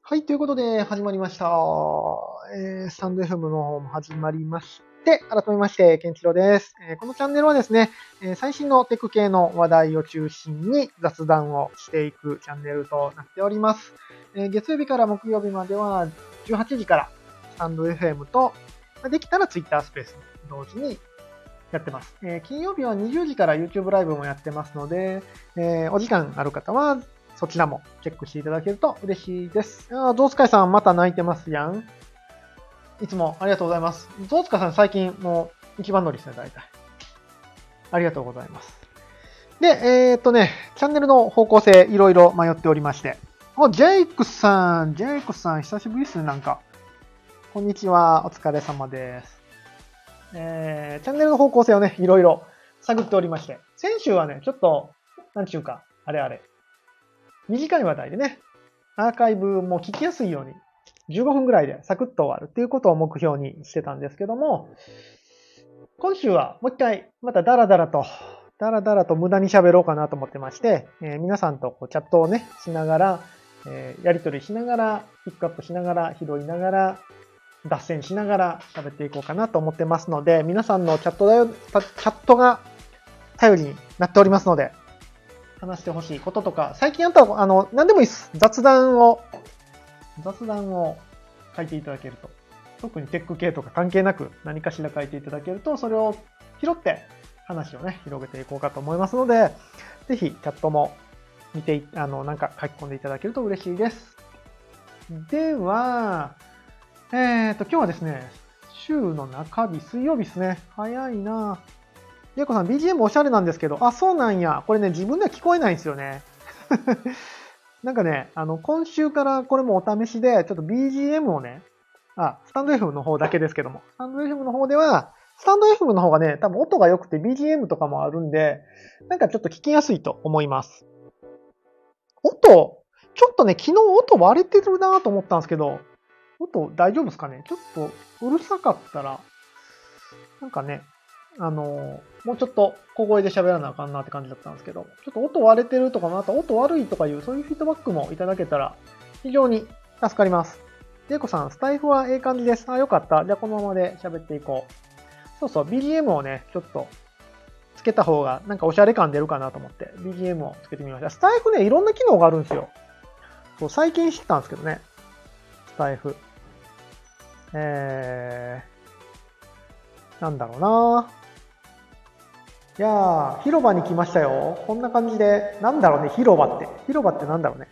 はい、ということで始まりました。えー、スタンド FM の方も始まりまして、改めまして、ケンチロです、えー、このチャンネルはですね、えー、最新のテク系の話題を中心に雑談をしていくチャンネルとなっております。えー、月曜日から木曜日までは18時からスタンド FM と、できたら Twitter スペース同時にやってます。えー、金曜日は20時から YouTube ライブもやってますので、えー、お時間ある方はそちらもチェックしていただけると嬉しいです。ああ、ゾウスカイさんまた泣いてますやん。いつもありがとうございます。ゾウスカイさん最近もう一番乗りですね、大体。ありがとうございます。で、えー、っとね、チャンネルの方向性いろいろ迷っておりまして。お、ジェイクさん、ジェイクさん久しぶりですね、なんか。こんにちは、お疲れ様です。えー、チャンネルの方向性をね、いろいろ探っておりまして。先週はね、ちょっと、なんちゅうか、あれあれ、短い話題でね、アーカイブも聞きやすいように、15分ぐらいでサクッと終わるっていうことを目標にしてたんですけども、今週はもう一回、またダラダラと、ダラダラと無駄に喋ろうかなと思ってまして、えー、皆さんとこうチャットをね、しながら、えー、やりとりしながら、ピックアップしながら、拾いながら、脱線しながら喋っていこうかなと思ってますので、皆さんのチャットだよ、チャットが頼りになっておりますので、話してほしいこととか、最近あったら、あの、何でもいいです。雑談を、雑談を書いていただけると。特にテック系とか関係なく何かしら書いていただけると、それを拾って話をね、広げていこうかと思いますので、ぜひチャットも見て、あの、なんか書き込んでいただけると嬉しいです。では、えっ、ー、と、今日はですね、週の中日、水曜日ですね。早いなぁゆうこさん、BGM おしゃれなんですけど、あ、そうなんや。これね、自分では聞こえないんですよね。なんかね、あの、今週からこれもお試しで、ちょっと BGM をね、あ、スタンド FM の方だけですけども、スタンド FM の方では、スタンド FM の方がね、多分音が良くて BGM とかもあるんで、なんかちょっと聞きやすいと思います。音、ちょっとね、昨日音割れてるなと思ったんですけど、音大丈夫ですかね？ちょっとうるさかったら、なんかね、あの、もうちょっと小声で喋らなあかんなって感じだったんですけど、ちょっと音割れてるとか、また音悪いとかいう、そういうフィードバックもいただけたら、非常に助かります。ジェイコさん、スタイフはええ感じです。あ、よかった。じゃあこのままで喋っていこう。そうそう、BGM をね、ちょっとつけた方が、なんかおしゃれ感出るかなと思って、BGM をつけてみました。スタイフね、いろんな機能があるんですよ。そう、最近知ったんですけどね。スタイフ。えー、なんだろうないやー、広場に来ましたよ。こんな感じで、なんだろうね、広場って。広場ってなんだろうね。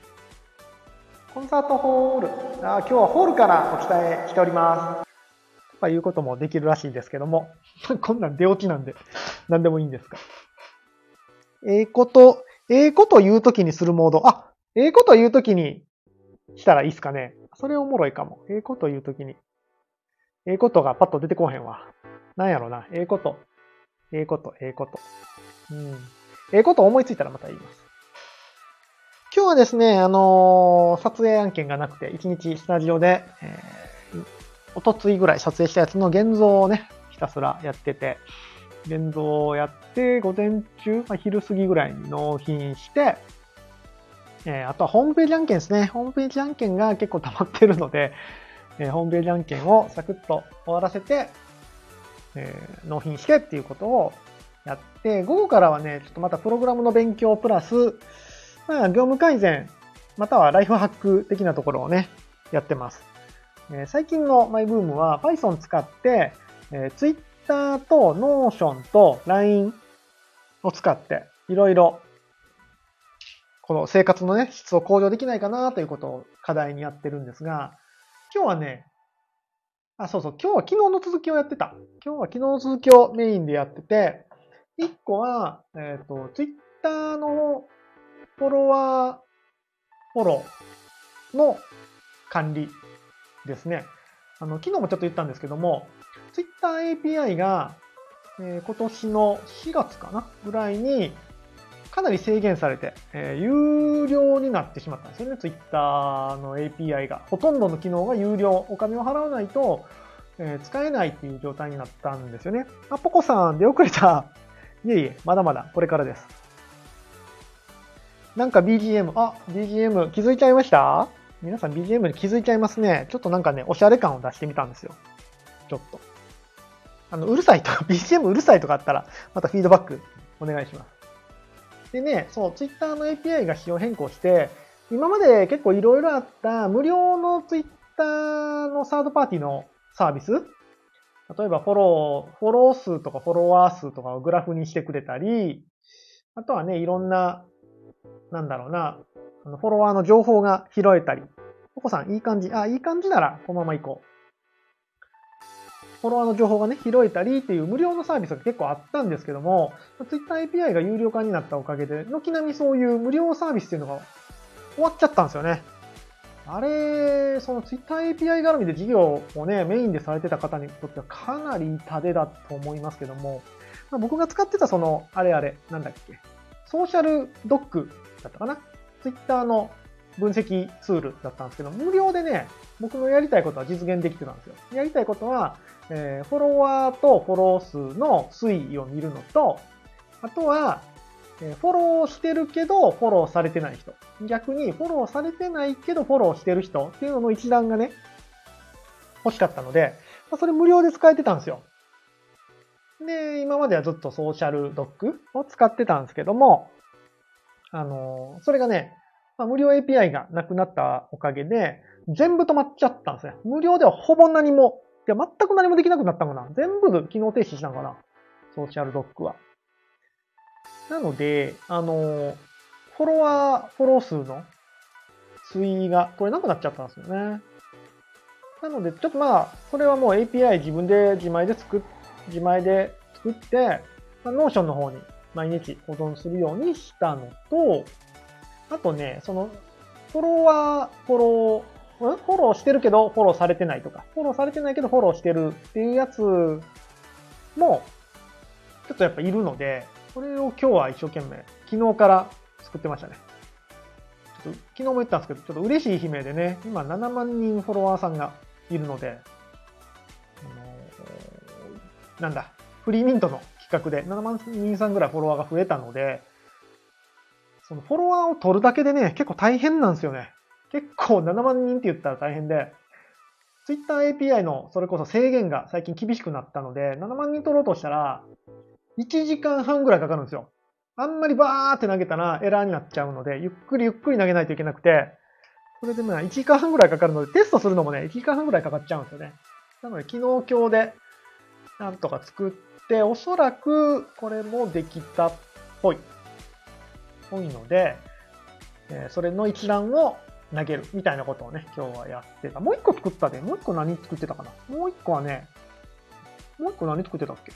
コンサートホール。あ今日はホールからお伝えしております。とかいうこともできるらしいですけども。こんなん出落ちなんで、なんでもいいんですか。ええこと、ええこと言うときにするモード。あ、ええこと言うときにしたらいいっすかね。それおもろいかも。ええこと言うときに。ええことがパッと出てこへんわ。なんやろな。ええこと。ええこと、ええこと。うん。ええこと思いついたらまた言います。今日はですね、あの、撮影案件がなくて、一日スタジオで、えー、おとついぐらい撮影したやつの現像をね、ひたすらやってて、現像をやって、午前中、まあ、昼過ぎぐらいに納品して、えー、あとはホームページ案件ですね。ホームページ案件が結構溜まってるので、えー、ホームページ案件をサクッと終わらせて、えー、納品してっていうことをやって、午後からはね、ちょっとまたプログラムの勉強プラス、まあ、業務改善、またはライフハック的なところをね、やってます。えー、最近のマイブームは Python 使って、えー、Twitter と Notion と LINE を使って、いろいろ、この生活のね、質を向上できないかなということを課題にやってるんですが、今日はね、あ、そうそう。今日は昨日の続きをやってた。今日は昨日の続きをメインでやってて、一個は、えっ、ー、と、ツイッターのフォロワー、フォローの管理ですね。あの、昨日もちょっと言ったんですけども、ツイッター API が、えー、今年の4月かなぐらいに、かなり制限されて、えー、有料になってしまったんですよね、Twitter の API が。ほとんどの機能が有料、お金を払わないと、えー、使えないっていう状態になったんですよね。あ、ポコさん、出遅れた。いえいえ、まだまだ、これからです。なんか BGM、あ、BGM 気づいちゃいました？皆さん BGM に気づいちゃいますね。ちょっとなんかね、おしゃれ感を出してみたんですよ。ちょっと。あの、うるさいとか、BGM うるさいとかあったら、またフィードバックお願いします。でね、そう、Twitter の API が仕様変更して、今まで結構いろいろあった無料の Twitter のサードパーティーのサービス例えばフォロー、フォロー数とかフォロワー数とかをグラフにしてくれたり、あとはね、いろんな、なんだろうな、あのフォロワーの情報が拾えたり。お子さん、いい感じ。あ、いい感じなら、このまま行こう。フォロワーの情報がね、拾えたりっていう無料のサービスが結構あったんですけども、Twitter API が有料化になったおかげで、軒並みそういう無料サービスっていうのが終わっちゃったんですよね。あれ、その Twitter API 絡みで事業をね、メインでされてた方にとってはかなり痛手だと思いますけども、まあ、僕が使ってたその、あれあれ、なんだっけ、ソーシャルドックだったかな ?Twitter の分析ツールだったんですけど、無料でね、僕のやりたいことは実現できてたんですよ。やりたいことは、えー、フォロワーとフォロー数の推移を見るのと、あとは、えフォローしてるけど、フォローされてない人。逆に、フォローされてないけど、フォローしてる人っていうのの一覧がね、欲しかったので、まそれ無料で使えてたんですよ。で、今まではずっとソーシャルドックを使ってたんですけども、あの、それがね、まあ、無料 API がなくなったおかげで、全部止まっちゃったんですね。無料ではほぼ何も、いや、全く何もできなくなったのかな全部機能停止したのかなソーシャルドックは。なので、あの、フォロワー、フォロー数の推移が取れなくなっちゃったんですよね。なので、ちょっとまあ、それはもう API 自分で自前で作っ、自前で作って、まあ、ノーションの方に毎日保存するようにしたのと、あとね、その、フォロワー、フォロー、フォローしてるけどフォローされてないとか、フォローされてないけどフォローしてるっていうやつも、ちょっとやっぱいるので、これを今日は一生懸命、昨日から作ってましたね。ちょっと昨日も言ったんですけど、ちょっと嬉しい悲鳴でね、今7万人フォロワーさんがいるので、の、なんだ、フリーミントの企画で7万人さんぐらいフォロワーが増えたので、そのフォロワーを取るだけでね、結構大変なんですよね。結構7万人って言ったら大変で、Twitter API のそれこそ制限が最近厳しくなったので、7万人取ろうとしたら、1時間半ぐらいかかるんですよ。あんまりバーって投げたらエラーになっちゃうので、ゆっくりゆっくり投げないといけなくて、それでまあ1時間半ぐらいかかるので、テストするのもね、1時間半ぐらいかかっちゃうんですよね。なので昨日今日でなんとか作って、おそらくこれもできたっぽい。多いので、えそれの一覧を投げるみたいなことをね、今日はやってた。もう一個作ったで、もう一個何作ってたかなもう一個はね、もう一個何作ってたっけ？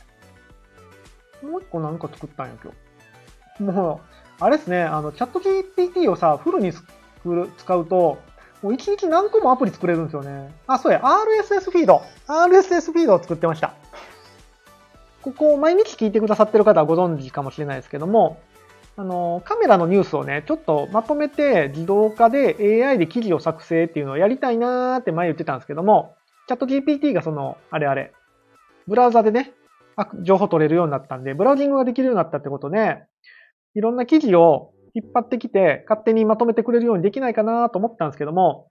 もう一個何か作ったんや、今日。もう、あれですね、あの、チャット GPT をさ、フルに作る使うと、もう一日何個もアプリ作れるんですよね。あ、そうや、RSS フィード。RSS フィードを作ってました。ここ、毎日聞いてくださってる方はご存知かもしれないですけども、あの、カメラのニュースをね、ちょっとまとめて自動化で AI で記事を作成っていうのをやりたいなーって前言ってたんですけども、チャット GPT がその、あれあれ、ブラウザでね、情報取れるようになったんで、ブラウジングができるようになったってことで、いろんな記事を引っ張ってきて、勝手にまとめてくれるようにできないかなと思ったんですけども、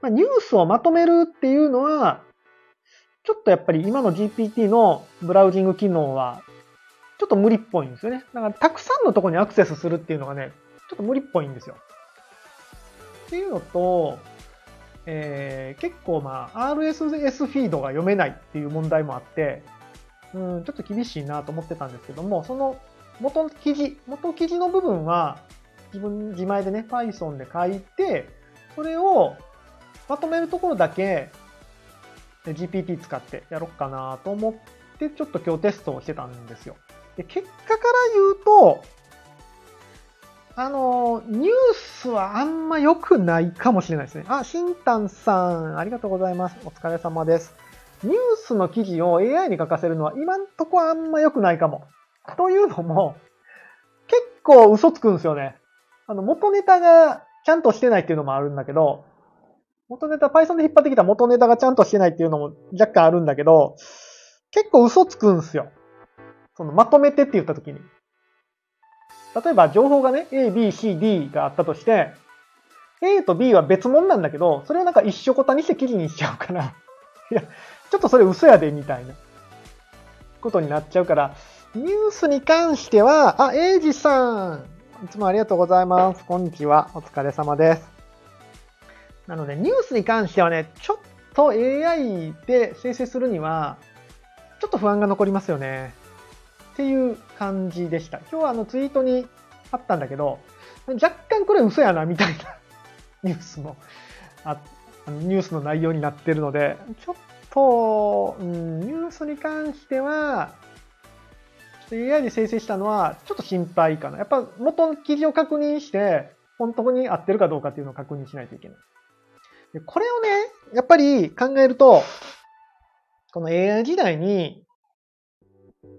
ま、ニュースをまとめるっていうのは、ちょっとやっぱり今の GPT のブラウジング機能はょっと無理っぽいんですよね。だから、たくさんのとこにアクセスするっていうのがね、ちょっと無理っぽいんですよ。っていうのと、えー、結構まあ、RSS フィードが読めないっていう問題もあって、うん、ちょっと厳しいなと思ってたんですけども、その元記事、元記事の部分は自分自前でね、Python で書いて、それをまとめるところだけ GPT 使ってやろうかなと思って、ちょっと今日テストをしてたんですよ。で、結果から言うと、あの、ニュースはあんま良くないかもしれないですね。あ、しんたんさん、ありがとうございます。お疲れ様です。ニュースの記事を AI に書かせるのは今んとこあんま良くないかも。というのも、結構嘘つくんですよね。あの、元ネタがちゃんとしてないっていうのもあるんだけど、元ネタ、Python で引っ張ってきた元ネタがちゃんとしてないっていうのも若干あるんだけど、結構嘘つくんですよ。そのまとめてって言った時に。例えば情報がね、A、B、C、D があったとして、A と B は別物なんだけど、それをなんか一緒こたにして記事にしちゃうから、いや、ちょっとそれ嘘やで、みたいなことになっちゃうから、ニュースに関しては、あ、エイジさん、いつもありがとうございます。こんにちは。お疲れ様です。なので、ニュースに関してはね、ちょっと AI で生成するには、ちょっと不安が残りますよね。っていう感じでした。今日はあのツイートにあったんだけど、若干これ嘘やな、みたいな ニュースの、あニュースの内容になってるので、ちょっと、うん、ニュースに関しては、ちょっと AI で生成したのはちょっと心配かな。やっぱ元の記事を確認して、本当に合ってるかどうかっていうのを確認しないといけない。でこれをね、やっぱり考えると、この AI 時代に、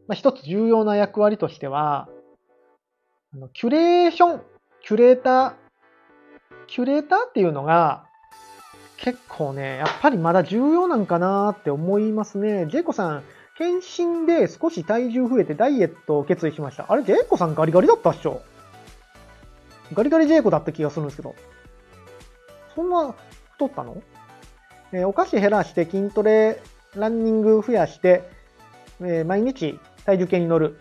まあ、一つ重要な役割としては、あのキュレーション、キュレーター、キュレーターっていうのが、結構ね、やっぱりまだ重要なんかなって思いますね。ジェイコさん、検診で少し体重増えてダイエットを決意しました。あれ、ジェイコさんガリガリだったっしょ？ガリガリジェイコだった気がするんですけど。そんな太ったの？えー、お菓子減らして筋トレ、ランニング増やして、えー、毎日体重計に乗る。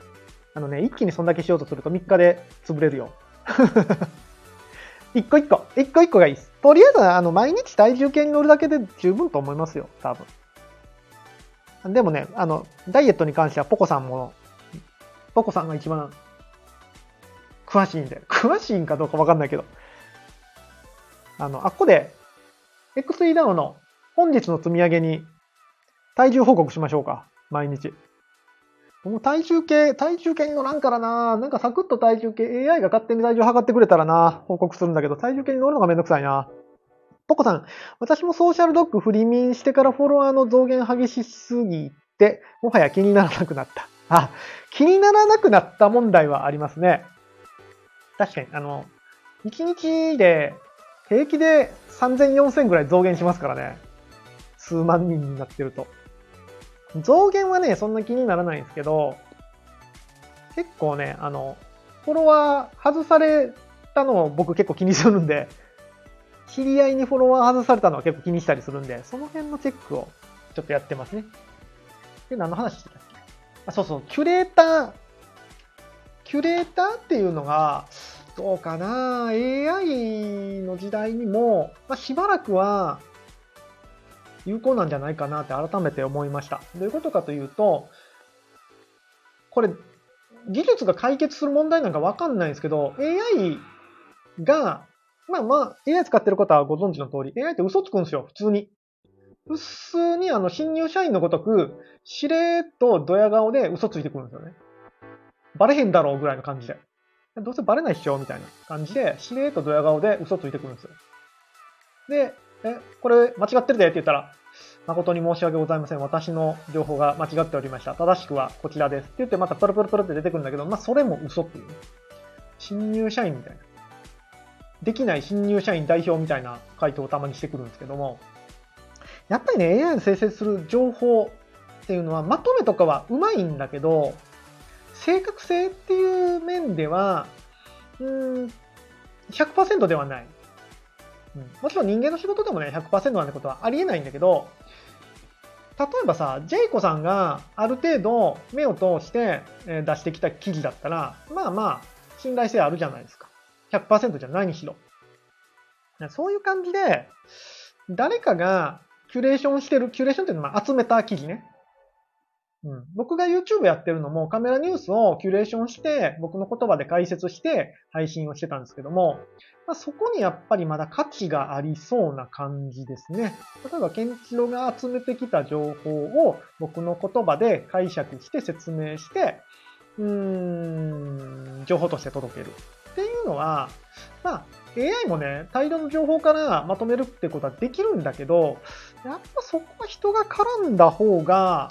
あのね、一気にそんだけしようとすると3日で潰れるよ。一個一個、一個一個がいいです。とりあえず、あの、毎日体重計に乗るだけで十分と思いますよ、多分。でもね、あの、ダイエットに関してはポコさんも、ポコさんが一番詳しいんで、詳しいんかどうかわかんないけど、あの、あっこで、XE ダウの本日の積み上げに体重報告しましょうか、毎日。もう体重計、体重計に乗らんからな。なんかサクッと体重計、AI が勝手に体重測ってくれたらな、報告するんだけど、体重計に乗るのがめんどくさいな。ポコさん、私もソーシャルドッグ振り民してからフォロワーの増減激しすぎて、もはや気にならなくなった。あ、気にならなくなった問題はありますね。確かに、あの、1日で平気で3000、4000ぐらい増減しますからね。数万人になってると。増減はね、そんな気にならないんですけど、結構ね、あの、フォロワー外されたのを僕結構気にするんで、知り合いにフォロワー外されたのは結構気にしたりするんで、その辺のチェックをちょっとやってますね。で、何の話してたっけ？あ、そうそう、キュレーター。キュレーターっていうのが、どうかな ?AI の時代にも、まあ、しばらくは有効なんじゃないかなって改めて思いました。どういうことかというと、これ、技術が解決する問題なんかわかんないんですけど、AI が、まあまあ、AI 使ってる方はご存知の通り、AI って嘘つくんですよ、普通に。普通にあの、新入社員のごとく、しれーっとドヤ顔で嘘ついてくるんですよね。バレへんだろうぐらいの感じで。どうせバレないっしょみたいな感じで、しれーっとドヤ顔で嘘ついてくるんですよ。で、え、これ間違ってるでって言ったら、誠に申し訳ございません。私の情報が間違っておりました。正しくはこちらです。って言ってまたプルプルプルって出てくるんだけど、まあそれも嘘っていう、新入社員みたいな。できない新入社員代表みたいな回答をたまにしてくるんですけども、やっぱりね、AI の生成する情報っていうのは、まとめとかはうまいんだけど、正確性っていう面では、うん、100%ではない。もちろん人間の仕事でもね、100%なんてことはありえないんだけど、例えばさ、ジェイコさんがある程度目を通して出してきた記事だったら、まあまあ、信頼性あるじゃないですか。100%じゃないにしろ。そういう感じで、誰かがキュレーションしてる、キュレーションっていうのは集めた記事ね。うん、僕が YouTube やってるのもカメラニュースをキュレーションして、僕の言葉で解説して配信をしてたんですけども、まあ、そこにやっぱりまだ価値がありそうな感じですね。例えば、ケンチロが集めてきた情報を僕の言葉で解釈して説明して、うーん、情報として届ける。っていうのは、まあ、AI もね、大量の情報からまとめるってことはできるんだけど、やっぱそこは人が絡んだ方が、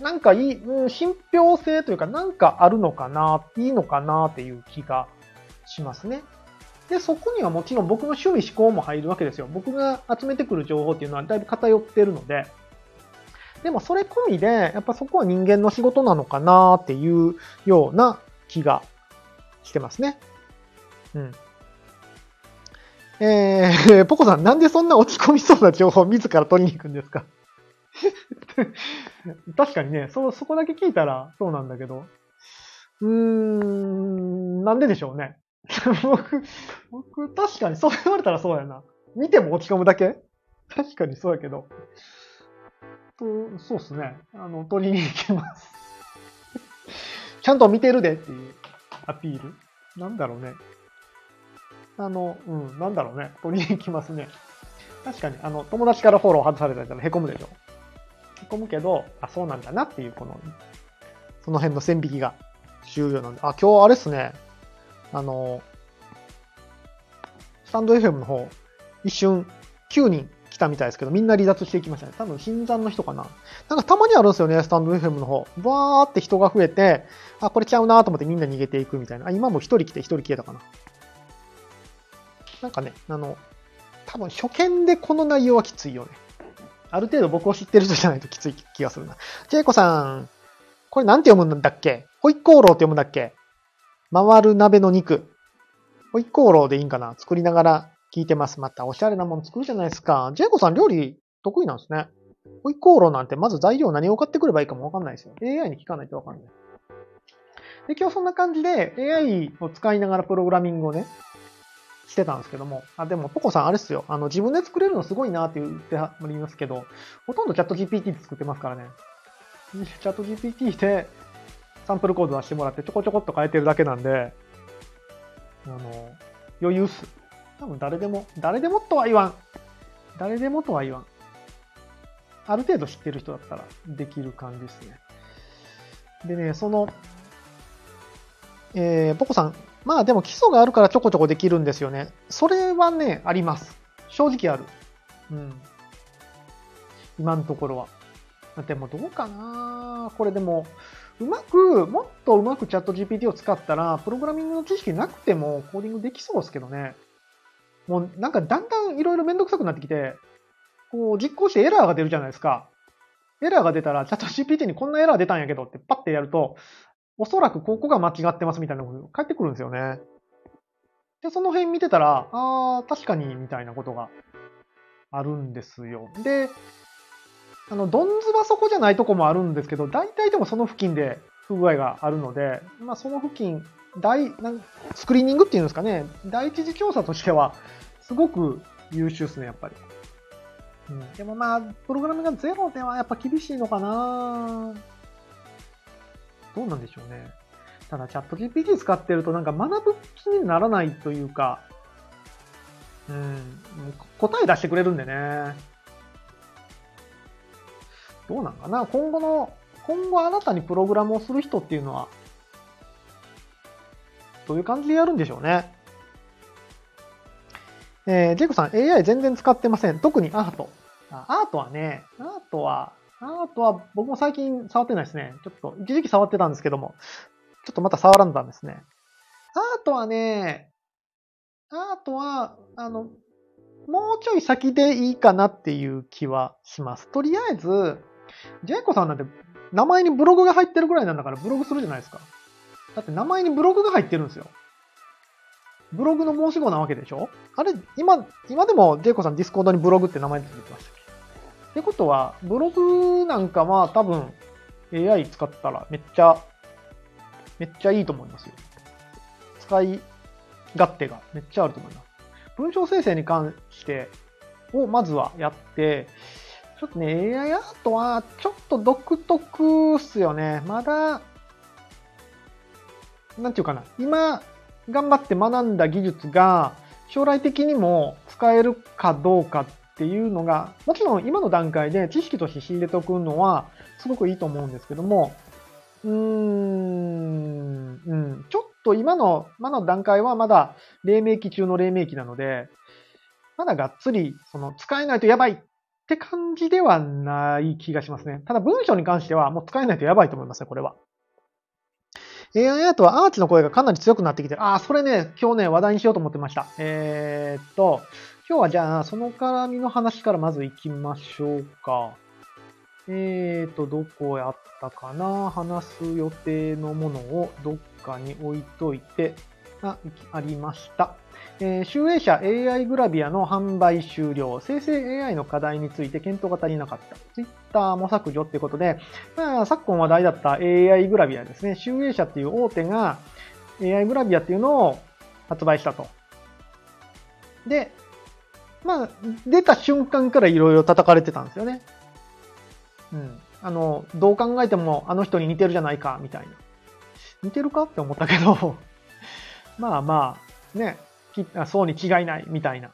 なんかいい、うん、信憑性というか、なんかあるのかな、いいのかなっていう気がしますね。で、そこにはもちろん僕の趣味思考も入るわけですよ。僕が集めてくる情報っていうのはだいぶ偏ってるので。でもそれ込みで、やっぱそこは人間の仕事なのかなっていうような気がしてますね。うん。えー、ポコさん、なんでそんな落ち込みそうな情報を自ら取りに行くんですか？確かにね、そ、そこだけ聞いたらそうなんだけど。うーん、なんででしょうね。僕、僕、確かにそう言われたらそうやな。見ても落ち込むだけ？確かにそうやけど。と、そうっすね。あの、取りに行きます。ちゃんと見てるでっていうアピールなんだろうね。あの、うん、なんだろうね。取りに行きますね。確かに、あの、友達からフォロー外されたら凹むでしょ。凹むけど、あ、そうなんだなっていう、この、その辺の線引きが重要なんで。あ、今日あれっすね。あの、スタンド FM の方、一瞬9人来たみたいですけど、みんな離脱していきましたね。多分新参の人かな。なんかたまにあるんですよね、スタンド FM の方。バーって人が増えて、あ、これちゃうなと思ってみんな逃げていくみたいな。あ、今も一人来て一人消えたかな。なんかね、あの、多分初見でこの内容はきついよね。ある程度僕を知ってる人じゃないときつい気がするな。ジェイコさん、これなんて読むんだっけ？ホイコーローって読むんだっけ？回る鍋の肉。ホイコーローでいいんかな？作りながら聞いてます。またおしゃれなもの作るじゃないですか。ジェイコさん料理得意なんですね。ホイコーローなんてまず材料何を買ってくればいいかもわかんないですよ。AI に聞かないとわかんない。で、今日そんな感じで AI を使いながらプログラミングをね、してたんですけども、あ、でも、ポコさんあれっすよ。あの、自分で作れるのすごいなって言ってはりますけど、ほとんどチャット GPT で作ってますからね。チャット GPT でサンプルコード出してもらってちょこちょこっと変えてるだけなんで、あの、余裕っす。多分誰でも、誰でもとは言わん。誰でもとは言わん。ある程度知ってる人だったらできる感じですね。でね、その、えー、ポコさん、まあでも基礎があるからちょこちょこできるんですよね。それはね、あります。正直ある。うん。今のところは。でもどうかなこれでも、うまく、もっとうまくチャット GPT を使ったら、プログラミングの知識なくてもコーディングできそうですけどね。もうなんかだんだんいろいろめんどくさくなってきて、こう実行してエラーが出るじゃないですか。エラーが出たら、チャット GPT にこんなエラー出たんやけどってパッてやると、おそらくここが間違ってますみたいなことが返ってくるんですよね。で、その辺見てたら、ああ、確かに、みたいなことがあるんですよ。で、あの、どんずばそこじゃないとこもあるんですけど、大体でもその付近で不具合があるので、まあその付近、大、なんスクリーニングっていうんですかね、第一次調査としては、すごく優秀ですね、やっぱり。うん、でもまあ、プログラムがゼロではやっぱ厳しいのかなどうなんでしょうね。ただ、チャット GPT 使ってるとなんか学ぶ気にならないというか、うん、答え出してくれるんでね。どうなんかな今後の、今後あなたにプログラムをする人っていうのは、どういう感じでやるんでしょうね。えー、ジェイコさん、AI 全然使ってません。特にアート。アートはね、アートは、アートは僕も最近触ってないですね。ちょっと、一時期触ってたんですけども、ちょっとまた触らんだんですね。アートはね、アートは、あの、もうちょい先でいいかなっていう気はします。とりあえず、ジェイコさんなんて名前にブログが入ってるぐらいなんだからブログするじゃないですか。だって名前にブログが入ってるんですよ。ブログの申し子なわけでしょあれ、今、今でもジェイコさんディスコードにブログって名前出てきましたってことは、ブログなんかは多分 AI 使ったらめっちゃ、めっちゃいいと思いますよ。使い勝手がめっちゃあると思います。文章生成に関してをまずはやって、ちょっとね、AI アートはちょっと独特っすよね。まだ、なんていうかな。今、頑張って学んだ技術が将来的にも使えるかどうかっっていうのが、もちろん今の段階で知識として仕入れておくのはすごくいいと思うんですけども、うーん、うん、ちょっと今の、今の段階はまだ黎明期中の黎明期なので、まだがっつり、その、使えないとやばいって感じではない気がしますね。ただ文章に関してはもう使えないとやばいと思いますね、これは。AI アートはアーチの声がかなり強くなってきてる。ああ、それね、今日ね、話題にしようと思ってました。えー、っと、今日はじゃあ、その絡みの話からまず行きましょうか。えーと、どこやったかな？話す予定のものをどっかに置いといて、がありました。えー、集英社 AI グラビアの販売終了。生成 AI の課題について検討が足りなかった。Twitter も削除ってことで、まあ、昨今話題だった AI グラビアですね。集英社っていう大手が AI グラビアっていうのを発売したと。で、まあ、出た瞬間からいろいろ叩かれてたんですよね。うん。あの、どう考えてもあの人に似てるじゃないか、みたいな。似てるかって思ったけど まあまあ、ね、そうに違いない、みたいな。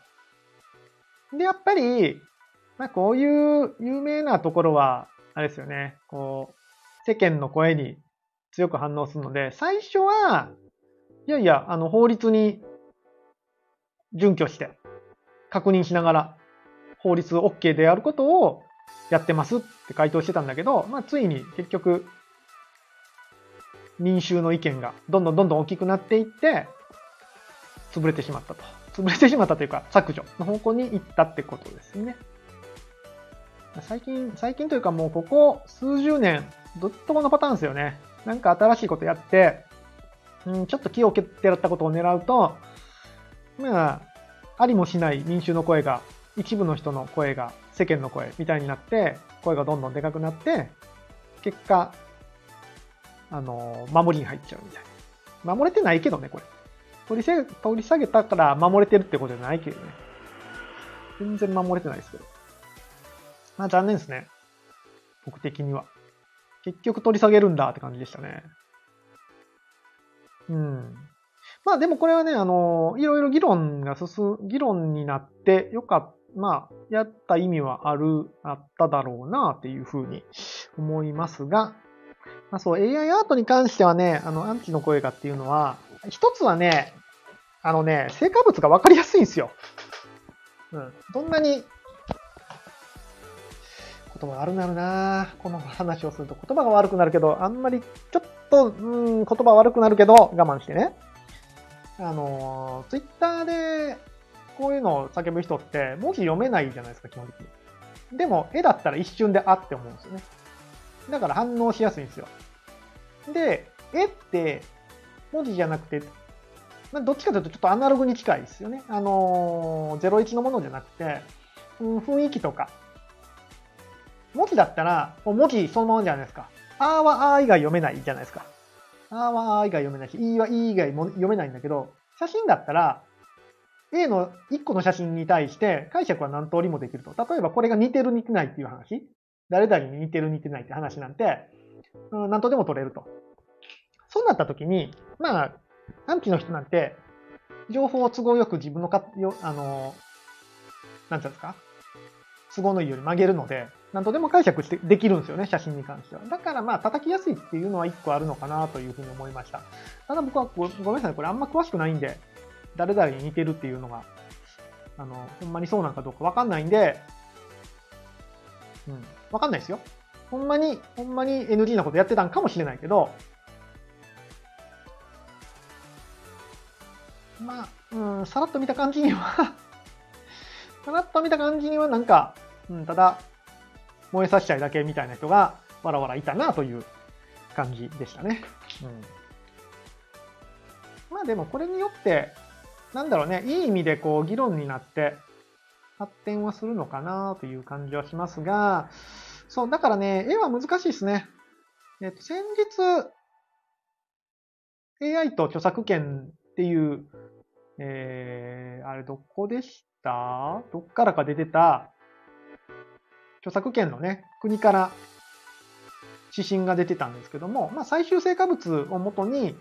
で、やっぱり、まあこういう有名なところは、あれですよね、こう、世間の声に強く反応するので、最初は、いやいや、あの、法律に準拠して、確認しながら、法律 OK であることをやってますって回答してたんだけど、まあ、ついに結局、民衆の意見がどんどんどんどん大きくなっていって、潰れてしまったと。潰れてしまったというか、削除の方向に行ったってことですね。最近、最近というかもうここ数十年、ずっとこのパターンですよね。なんか新しいことやって、うん、ちょっと気を受けてらったことを狙うと、まあ、ありもしない民衆の声が、一部の人の声が世間の声みたいになって、声がどんどんでかくなって、結果、あの、守りに入っちゃうみたいな。守れてないけどね、これ。取り下げ、取り下げたから守れてるってことじゃないけどね。全然守れてないですけど。まあ残念ですね。僕的には。結局取り下げるんだって感じでしたね。うん。まあでもこれはね、あの、いろいろ議論が進む、議論になってよかった。まあ、やった意味はある、あっただろうなっていうふうに思いますが、まあそう、AI アートに関してはね、あの、アンチの声がっていうのは、一つはね、あのね、成果物がわかりやすいんですよ。うん。どんなに、言葉が悪くなるなこの話をすると言葉が悪くなるけど、あんまりちょっと、うん、言葉悪くなるけど、我慢してね。あの、ツイッターでこういうのを叫ぶ人って文字読めないじゃないですか、基本的に。でも、絵だったら一瞬であって思うんですよね。だから反応しやすいんですよ。で、絵って文字じゃなくて、まあ、どっちかというとちょっとアナログに近いですよね。あのー、01のものじゃなくて、雰囲気とか。文字だったら、もう文字そのままじゃないですか。あーはあー以外読めないじゃないですか。あーはあ以外読めないし、いはい以外も読めないんだけど、写真だったら、A の1個の写真に対して解釈は何通りもできると。例えばこれが似てる似てないっていう話。誰々に似てる似てないって話なんて、うん、何とでも取れると。そうなった時に、まあ、アンチの人なんて、情報を都合よく自分のか、よあの、なんていうんですか？都合のいいように曲げるので、何とでも解釈してできるんですよね、写真に関しては。だからまあ、叩きやすいっていうのは一個あるのかなというふうに思いました。ただ僕はごごめんなさい、これあんま詳しくないんで、誰々に似てるっていうのが、あの、ほんまにそうなんかどうかわかんないんで、うん、わかんないですよ。ほんまに、ほんまに NG なことやってたんかもしれないけど、まあ、うん、さらっと見た感じにはさらっと見た感じにはなんか、うん、ただ、燃えさせちゃいだけみたいな人がわらわらいたなという感じでしたね。うん、まあでもこれによって、なんだろうね、いい意味でこう議論になって発展はするのかなという感じはしますが、そう、だからね、絵は難しいですね。えっ、と、先日、AI と著作権っていう、えー、あれどこでした？どっからか出てた、著作権のね、国から指針が出てたんですけども、まあ、最終成果物をもとに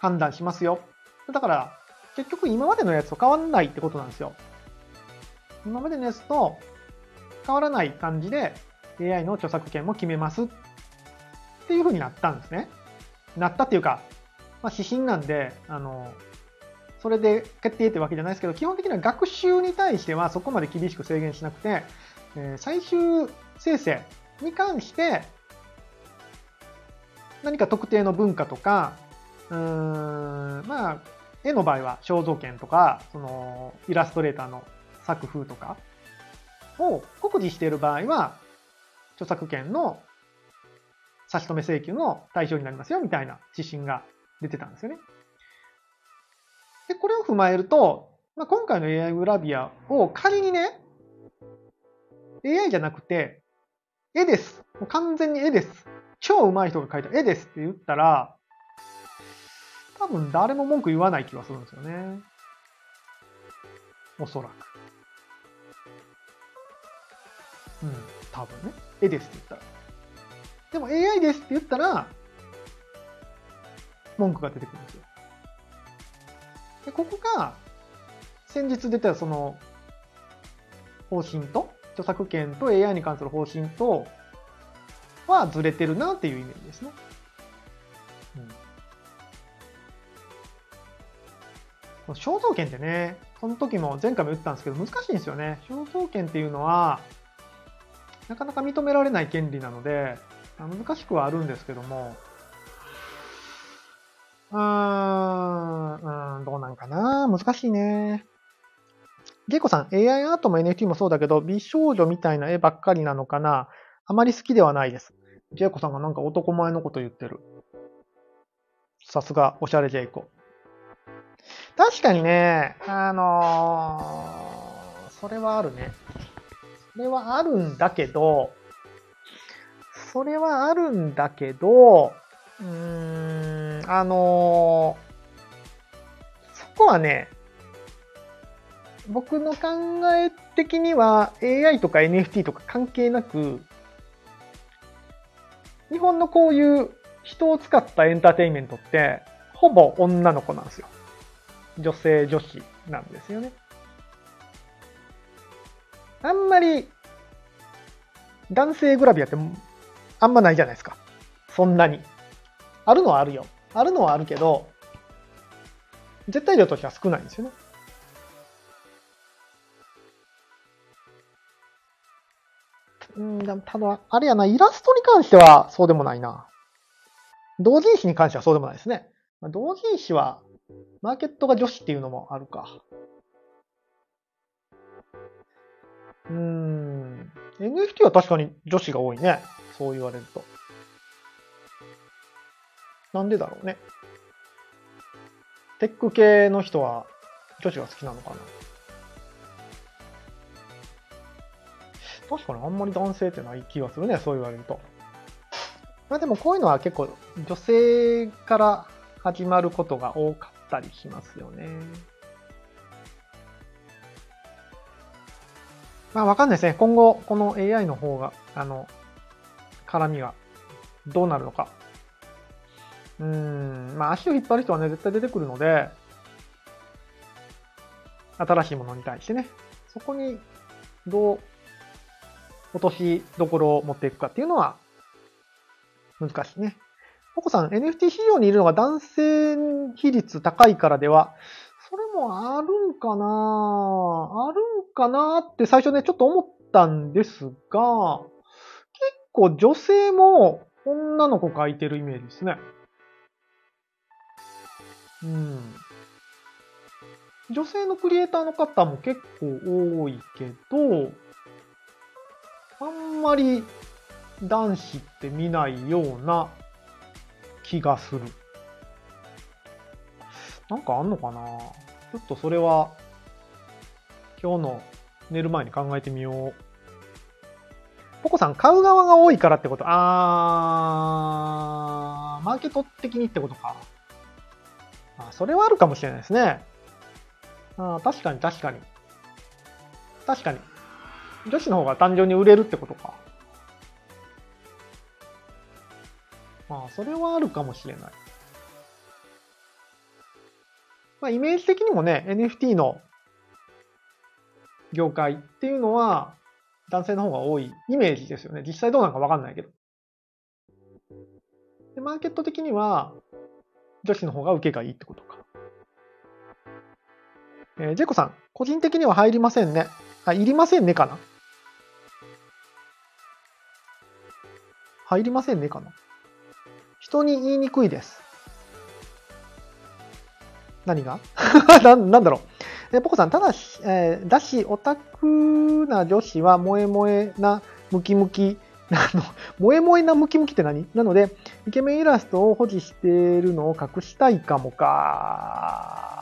判断しますよ。だから、結局今までのやつと変わんないってことなんですよ。今までのやつと変わらない感じで AI の著作権も決めますっていう風になったんですね。なったっていうか、まあ、指針なんで、あの、それで決定ってわけじゃないですけど、基本的には学習に対してはそこまで厳しく制限しなくて、えー、最終生成に関して、何か特定の文化とか、うーん、まあ、絵の場合は肖像権とか、その、イラストレーターの作風とかを酷似している場合は、著作権の差し止め請求の対象になりますよ、みたいな指針が出てたんですよね。で、これを踏まえると、まあ、今回の AI グラビアを仮にね、AI じゃなくて、絵です。もう完全に絵です。超上手い人が描いた絵ですって言ったら、多分誰も文句言わない気がするんですよね。おそらく。うん、多分ね。絵ですって言ったら。でも AI ですって言ったら、文句が出てくるんですよ。で、ここが、先日出たその、方針と、著作権と AI に関する方針と、はずれてるなっていうイメージですね。うん。肖像権ってね、その時も前回も言ったんですけど難しいんですよね。肖像権っていうのは、なかなか認められない権利なので、難しくはあるんですけども、うーん、うん、どうなんかな？難しいね。ゲイコさん、AI アートも NFT もそうだけど、美少女みたいな絵ばっかりなのかな？あまり好きではないです。ジェイコさんがなんか男前のこと言ってる。さすが、おしゃれジェイコ。確かにね、あのー、それはあるね。それはあるんだけど、それはあるんだけど、うーん、あのー、そこはね、僕の考え的には AI とか NFT とか関係なく、日本のこういう人を使ったエンターテインメントって、ほぼ女の子なんですよ。女性、女子なんですよね。あんまり、男性グラビアってあんまないじゃないですか。そんなに。あるのはあるよ。あるのはあるけど、絶対量としては少ないんですよね。うん、ただ、あれやな、イラストに関してはそうでもないな。同人誌に関してはそうでもないですね。同人誌は、マーケットが女子っていうのもあるか。うーん。NFT は確かに女子が多いね。そう言われると。なんでだろうね。テック系の人は女子が好きなのかな。確かにあんまり男性ってない気がするね、そう言われると。まあでもこういうのは結構女性から始まることが多かったりしますよね。まあわかんないですね。今後、この AI の方が、あの、絡みがどうなるのか。うん、まあ足を引っ張る人はね、絶対出てくるので、新しいものに対してね、そこにどう落としどころを持っていくかっていうのは難しいね。ポコさん、NFT 市場にいるのが男性比率高いからでは、それもあるんかな？あるんかなって最初ね、ちょっと思ったんですが、結構女性も女の子描いてるイメージですね。うん。女性のクリエイターの方も結構多いけど、あんまり男子って見ないような気がする。なんかあんのかな？ちょっとそれは今日の寝る前に考えてみよう。ポコさん、買う側が多いからってこと？あー、マーケット的にってことか。あそれはあるかもしれないですね。あ確かに確かに。確かに。女子の方が単純に売れるってことか。まあ、それはあるかもしれない。まあ、イメージ的にもね、NFT の業界っていうのは、男性の方が多いイメージですよね。実際どうなのかわかんないけど。で、マーケット的には、女子の方が受けがいいってことか。えー、ジェコさん、個人的には入りませんね。あ、いりませんねかな入りませんねかな。人に言いにくいです。何が？ななんだろう。え、ポコさん、ただし、えー、だし、オタクな女子は萌え萌えなムキムキ、あの、萌え萌えなムキムキって何？なので、イケメンイラストを保持しているのを隠したいかもか。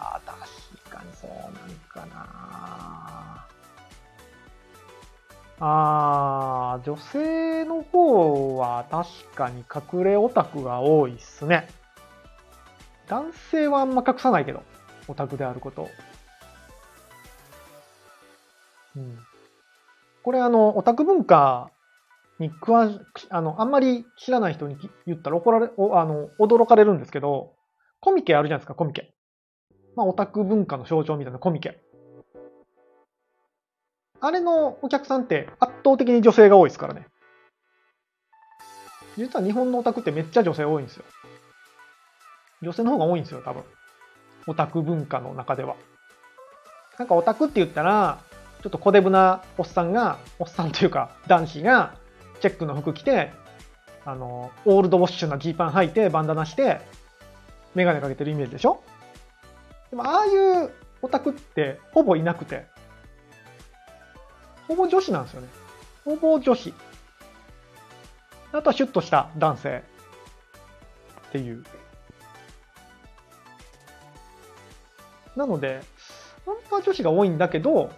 あー、女性の方は確かに隠れオタクが多いっすね。男性はあんま隠さないけど、オタクであること。うん。これあの、オタク文化に詳し、あの、あんまり知らない人に言ったら怒られ、おあの、驚かれるんですけど、コミケあるじゃないですか、コミケ。まあ、オタク文化の象徴みたいなコミケ。あれのお客さんって圧倒的に女性が多いですからね。実は日本のオタクってめっちゃ女性多いんですよ。女性の方が多いんですよ、多分。オタク文化の中では。なんかオタクって言ったら、ちょっと小デブなおっさんが、おっさんというか男子がチェックの服着て、あの、オールドウォッシュなジーパン履いて、バンダナして、メガネかけてるイメージでしょ？でも、ああいうオタクってほぼいなくて、ほぼ女子なんですよね。ほぼ女子。あとはシュッとした男性っていう。なので、本当は女子が多いんだけど、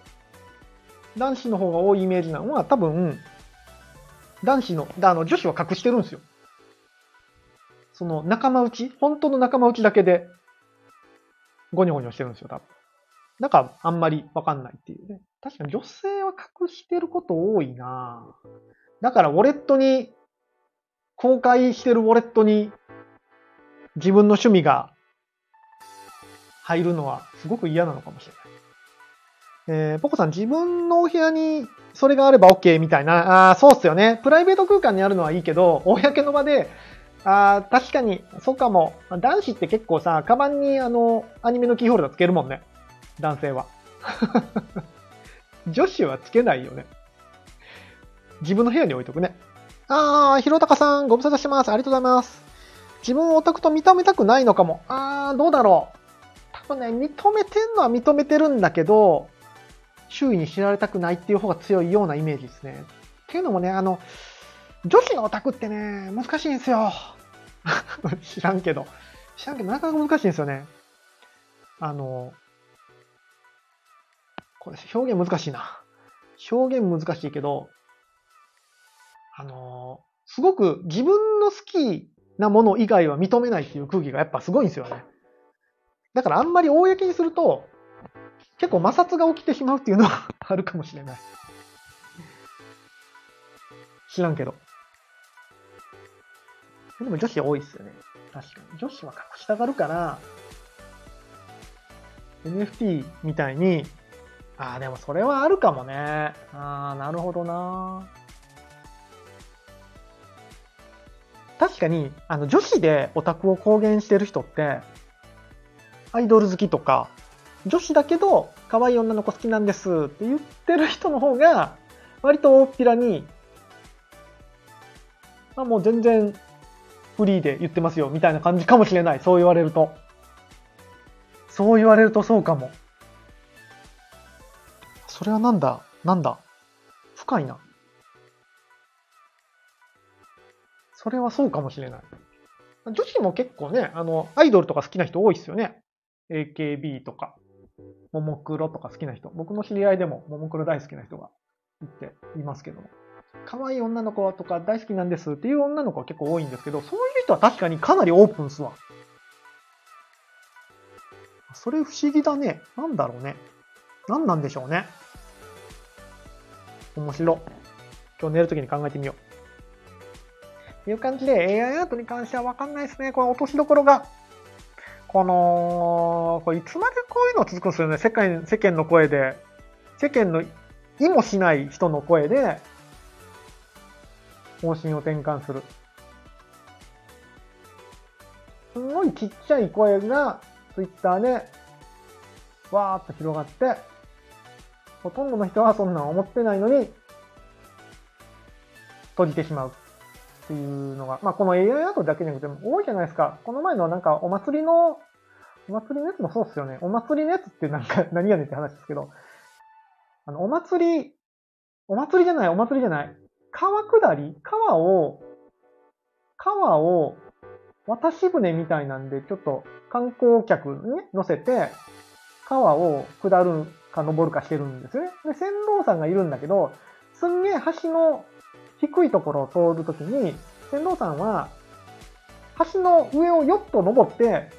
男子の方が多いイメージなのは多分、男子の、あの女子は隠してるんですよ。その仲間内、本当の仲間内だけで、ゴニョゴニョしてるんですよ、多分。だかあんまりわかんないっていうね。確かに女性は隠してること多いなだからウォレットに、公開してるウォレットに自分の趣味が入るのはすごく嫌なのかもしれない。えー、ポコさん、自分のお部屋にそれがあれば OK みたいな。ああ、そうっすよね。プライベート空間にあるのはいいけど、公の場でああ、確かに、そうかも。男子って結構さ、カバンにあの、アニメのキーホルダーつけるもんね。男性は。女子はつけないよね。自分の部屋に置いとくね。あー、ひろたかさん、ご無沙汰してます。ありがとうございます。自分をオタクと認めたくないのかも。あー、どうだろう。多分ね、認めてんのは認めてるんだけど、周囲に知られたくないっていう方が強いようなイメージですね。っていうのもね、あの、女子のオタクってね、難しいんですよ。知らんけど。知らんけど、なかなか難しいんですよね。あの、これ表現難しいな。表現難しいけど、あのすごく自分の好きなもの以外は認めないっていう空気がやっぱすごいんですよね。だからあんまり公にすると、結構摩擦が起きてしまうっていうのはあるかもしれない。知らんけど。でも女子多いっすよね。確かに。女子は隠したがるから、NFT みたいにああ、でもそれはあるかもね。ああ、なるほどな。確かに、あの、女子でオタクを公言してる人って、アイドル好きとか、女子だけど可愛い女の子好きなんですって言ってる人の方が、割と大っぴらに、あ、もう全然フリーで言ってますよみたいな感じかもしれない。そう言われると。そう言われるとそうかも。それはなんだ？なんだ？深いな。それはそうかもしれない。女子も結構ね、あの、アイドルとか好きな人多いっすよね。AKB とか、ももクロとか好きな人。僕の知り合いでもももクロ大好きな人がいていますけども。可愛い女の子とか大好きなんですっていう女の子は結構多いんですけど、そういう人は確かにかなりオープンすわ。それ不思議だね。なんだろうね。何なんでしょうね。面白。今日寝るときに考えてみよう。という感じで AI アートに関してはわかんないですね。この落としどころが。この、これいつまでこういうの続くんですよね。世界、世間の声で。世間の意もしない人の声で、方針を転換する。すごいちっちゃい声が Twitter でわーっと広がって、ほとんどの人はそんなん思ってないのに、閉じてしまうっていうのが、まあこの AI アートだけじゃなくても多いじゃないですか。この前のなんかお祭りの、お祭りのやつもそうっすよね。お祭りのやつってなんか 何やねんって話ですけど、あの、お祭り、お祭りじゃない、お祭りじゃない。川下り川を、川を渡し船みたいなんで、ちょっと観光客にね、乗せて、川を下るか登るかしてるんですね。で、船頭さんがいるんだけど、すんげえ橋の低いところを通るときに、船頭さんは、橋の上をヨット登って、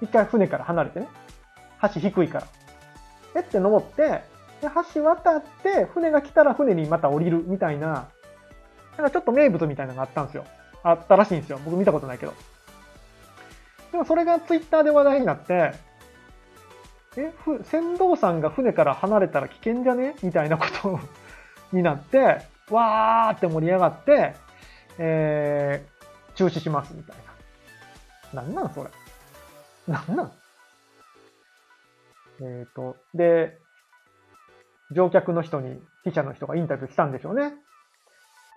一回船から離れてね。橋低いから。えって登って、で、橋渡って、船が来たら船にまた降りるみたいな、なんかちょっと名物みたいなのがあったんですよ。あったらしいんですよ。僕見たことないけど。でもそれがツイッターで話題になって、え、ふ、船頭さんが船から離れたら危険じゃね？みたいなこと になって、わーって盛り上がって、えー、中止しますみたいな。なんなんそれ？なんなん？えっ、ー、と、で、乗客の人に、記者の人がインタビューしたんでしょうね。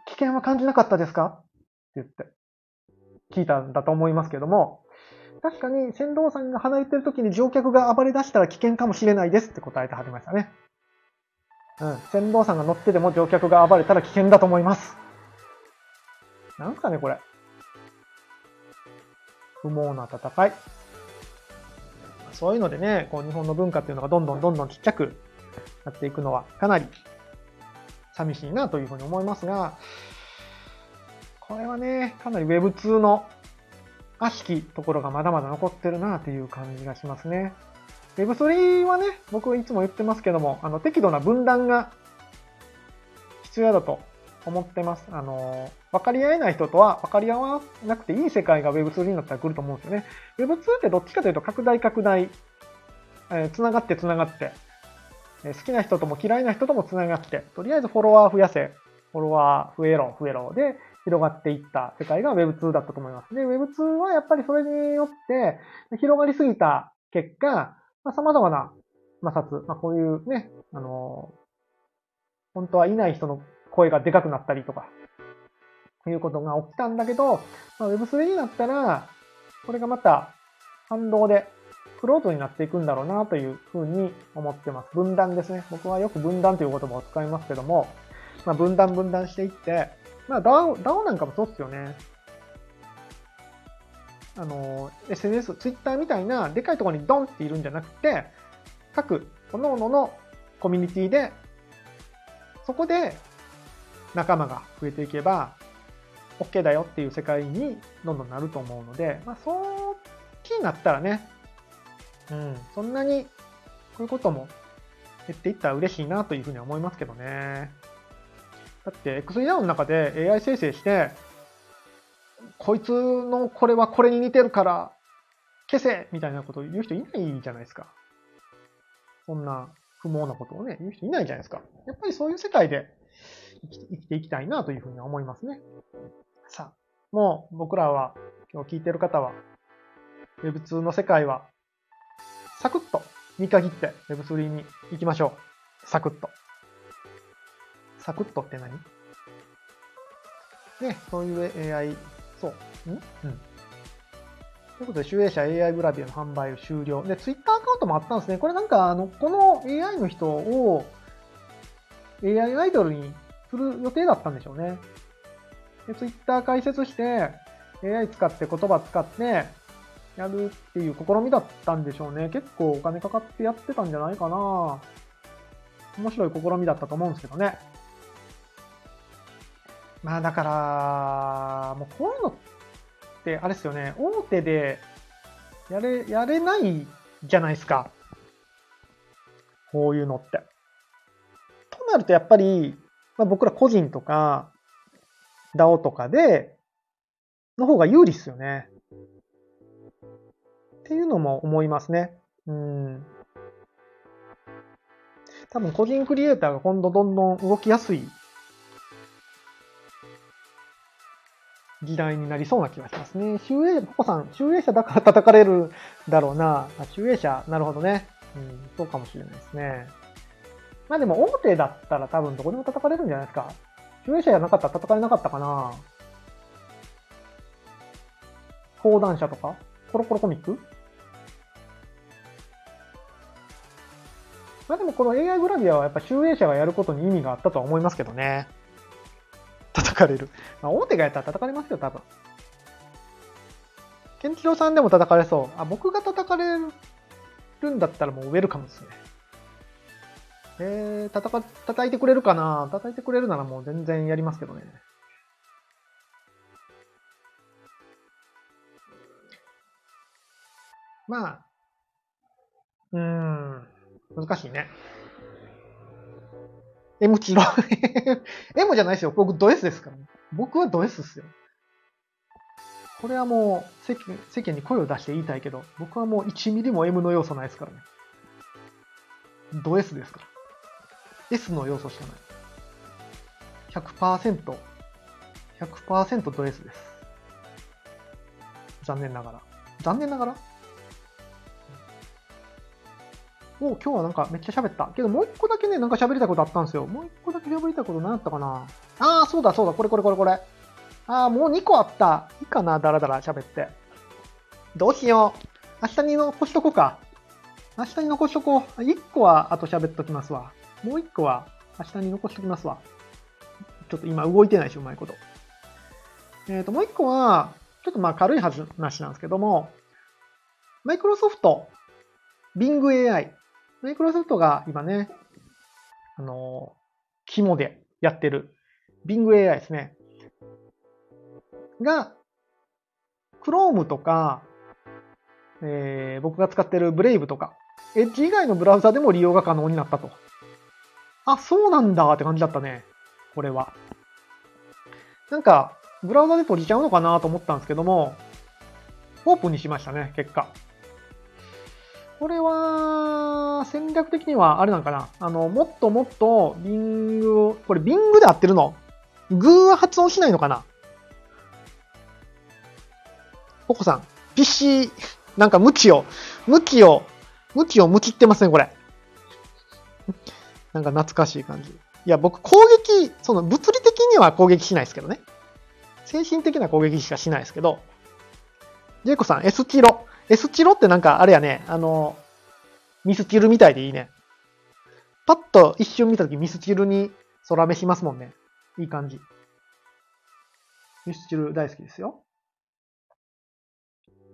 危険は感じなかったですか？って言って、聞いたんだと思いますけども、確かに船頭さんが離れてる時に乗客が暴れ出したら危険かもしれないですって答えてはりましたね。うん。船頭さんが乗ってても乗客が暴れたら危険だと思います。なんすかね、これ。不毛な戦い。そういうのでね、こう日本の文化っていうのがどんどんどんどんちっちゃくなっていくのはかなり寂しいなというふうに思いますが、これはね、かなり Web2 の悪しきところがまだまだ残ってるなという感じがしますね。Web3 はね、僕いつも言ってますけども、あの、適度な分断が必要だと思ってます。あの、分かり合えない人とは分かり合わなくていい世界が Web3 になったら来ると思うんですよね。Web2 ってどっちかというと拡大拡大、えー、繋がって繋がって、え、好きな人とも嫌いな人とも繋がって、とりあえずフォロワー増やせ、フォロワー増えろ、増えろで広がっていった世界が Web2 だったと思います。で、Web2 はやっぱりそれによって広がりすぎた結果、まあ、様々な摩擦、まあ、こういうね、あの、本当はいない人の声がでかくなったりとか、いうことが起きたんだけど、まあ、Web3 になったら、これがまた反動でフロートになっていくんだろうなというふうに思ってます。分断ですね。僕はよく分断という言葉を使いますけども、まあ、分断分断していって、まあ DAO、DAO なんかもそうっすよね。あの、SNS、Twitter みたいなでかいところにドンっているんじゃなくて、各、各々のコミュニティで、そこで仲間が増えていけば、OK だよっていう世界にどんどんなると思うので、まあ、そう気になったらね、うん、そんなにこういうことも減っていったら嬉しいなというふうには思いますけどね。だって XER の中で AI 生成して、こいつのこれはこれに似てるから消せみたいなことを言う人いないじゃないですか。そんな不毛なことをね、言う人いないじゃないですか。やっぱりそういう世界で生きていきたいなというふうに思いますね。さあ、もう僕らは、今日聞いてる方は、Web2 の世界は、サクッと見限って Web3 に行きましょう。サクッと。サクッとって何？ね、そういう AI、そう。ん？うん。ということで、集英社 AI ブラビアの販売を終了。で、Twitter アカウントもあったんですね。これなんか、あの、この AI の人を AI アイドルにする予定だったんでしょうね。で、ツイッター解説して、AI 使って言葉使って、やるっていう試みだったんでしょうね。結構お金かかってやってたんじゃないかな面白い試みだったと思うんですけどね。まあだから、もうこういうのって、あれですよね、大手でやれ、やれないじゃないですか。こういうのって。となるとやっぱり、まあ、僕ら個人とか、DAO とかで、の方が有利っすよね。っていうのも思いますね。うん。多分個人クリエイターが今度どんどん動きやすい時代になりそうな気がしますね。集英、ポコさん、集英社だから 叩かれるだろうな。集英社、なるほどね。うん、そうかもしれないですね。まあでも大手だったら多分どこでも叩かれるんじゃないですか。集英社じゃなかったら戦えなかったかな講談社とか？コロコロコミック？まあでもこの AI グラビアはやっぱ集英社がやることに意味があったとは思いますけどね。叩かれる。まあ大手がやったら叩かれますよ、多分。ケンチロさんでも叩かれそう。あ、僕が叩かれるんだったらもうウェルカムですね。えー、たたか、叩いてくれるかな？叩いてくれるならもう全然やりますけどね。まあ、うーん、難しいね。M チロ。M じゃないですよ。僕ド S ですからね。僕はド S っすよ。これはもう世間世間に声を出して言いたいけど、僕はもう1ミリも M の要素ないですからね。ド S ですから。S の要素しかない。100%、100%ド S です。残念ながら。残念ながらお今日はなんかめっちゃ喋った。けどもう一個だけね、なんか喋りたいことあったんですよ。もう一個だけ喋りたいこと何やったかなああ、そうだそうだ、これこれこれこれ。ああ、もう2個あった。いいかな、だらだら喋って。どうしよう。明日に残しとこうか。明日に残しとこう。1個はあと喋っときますわ。もう1個は明日に残しときますわ。ちょっと今動いてないし、うまいこと。えっ、ー、と、もう1個は、ちょっとまあ軽い話なんですけども、マイクロソフト、Bing AI。マイクロソフトが今ね、あの、肝でやってる Bing AI ですね。が、Chrome とか、えー、僕が使ってる Brave とか、Edge 以外のブラウザでも利用が可能になったと。あ、そうなんだって感じだったね。これは。なんか、ブラウザで閉じちゃうのかなと思ったんですけども、オープンにしましたね、結果。これは、戦略的にはあれなんかな？あの、もっともっと、ビングを、これビングで合ってるの？グーは発音しないのかな？ココさん、PC、なんか向きを、向きを、向きを向きってますね、これ。なんか懐かしい感じ。いや、僕攻撃、その物理的には攻撃しないですけどね。精神的な攻撃しかしないですけど。ジェイコさん、S チロ。S チロってなんかあれやね、あの、ミスチルみたいでいいね。パッと一瞬見たときミスチルに空目しますもんね。いい感じ。ミスチル大好きですよ。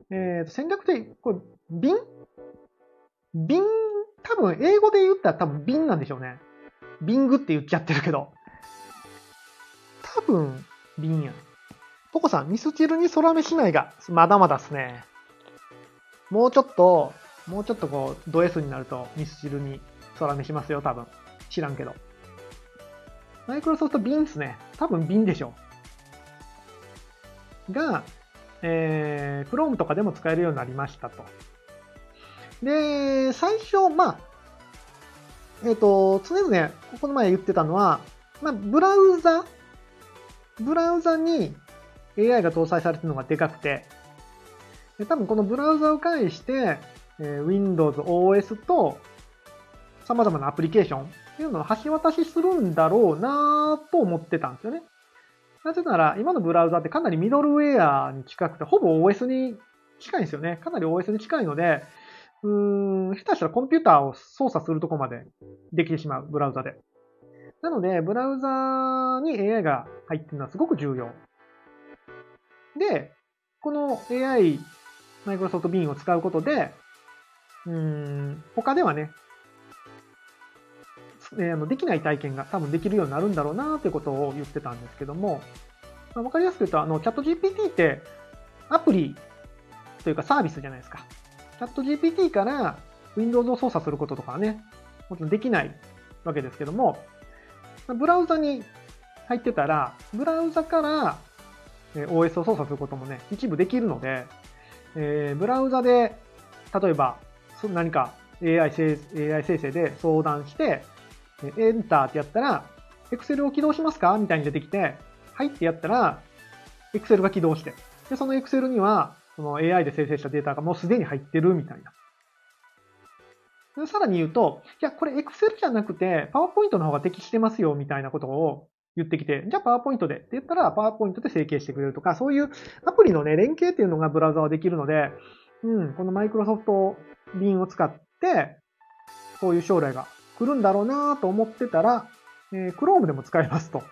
えっ、ー、と、戦略的、これ、瓶瓶、多分、英語で言ったら多分瓶なんでしょうね。ビングって言っちゃってるけど。多分、瓶や。ポコさん、ミスチルに空目しないが、まだまだっすね。もうちょっと、もうちょっとこう、ド S になると、ミスチルに空目しますよ、多分。知らんけど。マイクロソフト瓶っすね。多分瓶でしょ。が、えー、Chrome とかでも使えるようになりましたと。で、最初、まあ、えっ、ー、と、常々、この前言ってたのは、まあ、ブラウザ、ブラウザに AI が搭載されてるのがでかくて、で多分このブラウザを介して、えー、Windows OS と様々なアプリケーションっていうのを橋渡しするんだろうなと思ってたんですよね。なぜなら、今のブラウザってかなりミドルウェアに近くて、ほぼ OS に近いんですよね。かなり OS に近いので、うーん、下手したらコンピューターを操作するとこまでできてしまう、ブラウザで。なので、ブラウザに AI が入ってるのはすごく重要。で、この AI、マイクロソフト Bing を使うことで、うん、他ではね、えー、あのできない体験が多分できるようになるんだろうなということを言ってたんですけども、まあ、わかりやすく言うと、あの、チャット GPT ってアプリというかサービスじゃないですか。チャット GPT から Windows を操作することとかはね、もちろんできないわけですけども、ブラウザに入ってたら、ブラウザから OS を操作することもね、一部できるので、えー、ブラウザで、例えば、何か AI 生 AI 生成で相談して、エンターってやったら、Excel を起動しますか？みたいに出てきて、はいってやったら、Excel が起動して、で、その Excel には、その AI で生成したデータがもうすでに入ってるみたいな。でさらに言うと、いや、これ Excel じゃなくて、PowerPoint の方が適してますよみたいなことを言ってきて、じゃあ PowerPoint でって言ったら PowerPoint で整形してくれるとか、そういうアプリのね、連携っていうのがブラウザはできるので、うん、この Microsoft Bing を使って、そういう将来が来るんだろうなと思ってたら、えー、Chrome でも使えますと。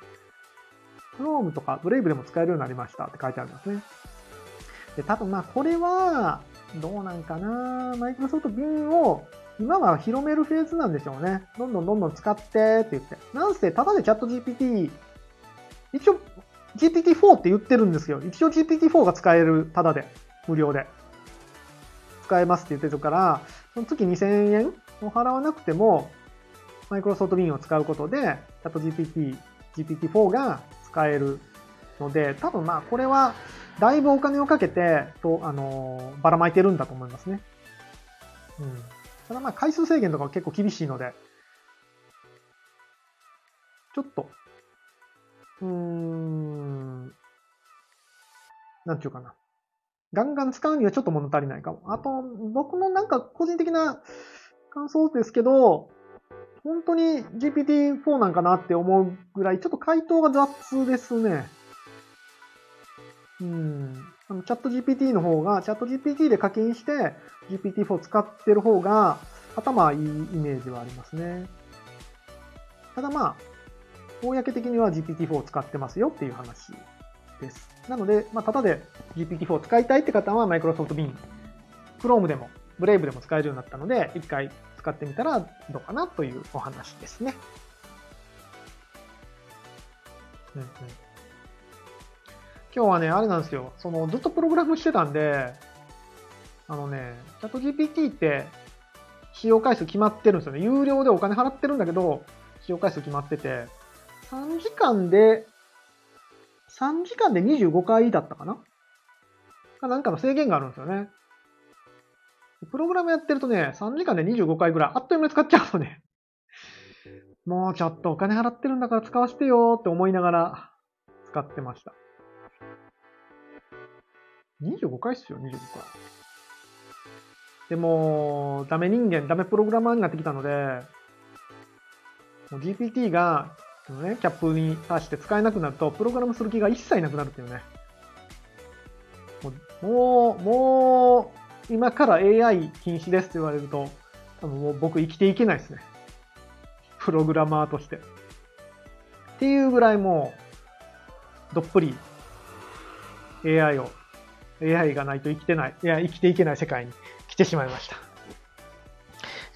Chrome とか Brave でも使えるようになりましたって書いてありますね。で、多分まあこれは、どうなんかなマイクロソフト Bing を今は広めるフェーズなんでしょうね。どんどんどんどん使ってって言って。なんせ、ただでチャット GPT、一応 GPT-4 って言ってるんですよ。一応 GPT-4 が使える、ただで、無料で。使えますって言ってるから、その月2000円を払わなくても、マイクロソフト Bing を使うことで、チャット GPT、GPT-4 が使えるので、多分まあこれは、だいぶお金をかけて、と、あのばらまいてるんだと思いますね。うん。ただまあ回数制限とか結構厳しいので、ちょっと、うーん、なんていうかな。ガンガン使うにはちょっと物足りないかも。あと、僕のなんか個人的な感想ですけど、本当に GPT-4 なんかなって思うぐらい、ちょっと回答が雑ですね。うん。あのチャット GPT の方が、チャット GPT で課金して GPT-4 使ってる方が、頭いいイメージはありますね。ただまあ、公的には GPT-4 を使ってますよっていう話です。なので、まあ、ただで GPT-4 を使いたいって方は Microsoft Bing、Chrome でも Brave でも使えるようになったので、一回使ってみたらどうかなというお話ですね。うんうん、今日はね、あれなんですよ。その、ずっとプログラムしてたんで、あのね、チャット GPT って使用回数決まってるんですよね。有料でお金払ってるんだけど、使用回数決まってて、3時間で、3時間で25回だったかな？かなんかの制限があるんですよね。プログラムやってるとね、3時間で25回ぐらい、あっという間に使っちゃうのね。もうちょっとお金払ってるんだから使わせてよって思いながら使ってました。25回っすよ、25回。でも、ダメ人間、ダメプログラマーになってきたので、GPT が、そのね、キャップに刺して使えなくなると、プログラムする気が一切なくなるっていうね。もう、もう、今から AI 禁止ですって言われると、多分もう僕生きていけないですね。プログラマーとして。っていうぐらいもう、どっぷり AI を、AI がないと生きてない、いや、生きていけない世界に来てしまいました。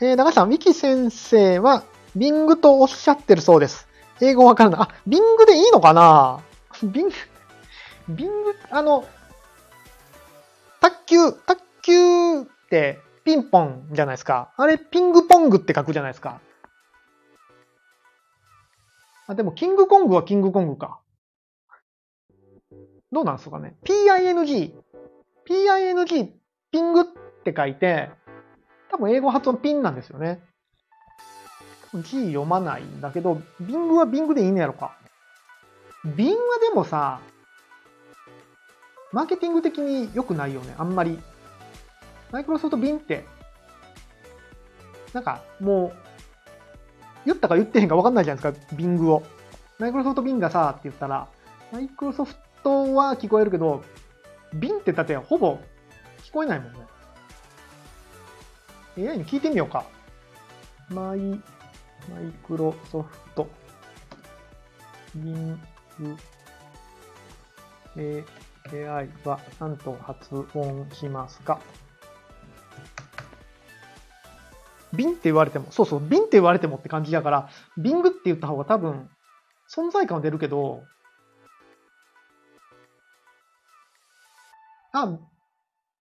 えー、長さん、ウィキ先生は、ビングとおっしゃってるそうです。英語わからない。あ、ビングでいいのかな？ビング、ビング、あの、卓球、卓球ってピンポンじゃないですか。あれ、ピングポングって書くじゃないですか。あ、でも、キングコングはキングコングか。どうなんですかね？ping。ping、ピングって書いて、多分英語発音ピンなんですよね。G 読まないんだけど、ビングはビングでいいんやろか。ビンはでもさ、マーケティング的に良くないよね、あんまり。マイクロソフトビンって、なんかもう、言ったか言ってへんか分かんないじゃないですか、ビングを。マイクロソフトビンがさ、って言ったら、マイクロソフトは聞こえるけど、ビンってだってほぼ聞こえないもんね。AI に聞いてみようか。マイ、マイクロソフト、ビン、AI は何と発音しますか？ビンって言われても、そうそう、ビンって言われてもって感じだから、ビングって言った方が多分、存在感は出るけど、あ、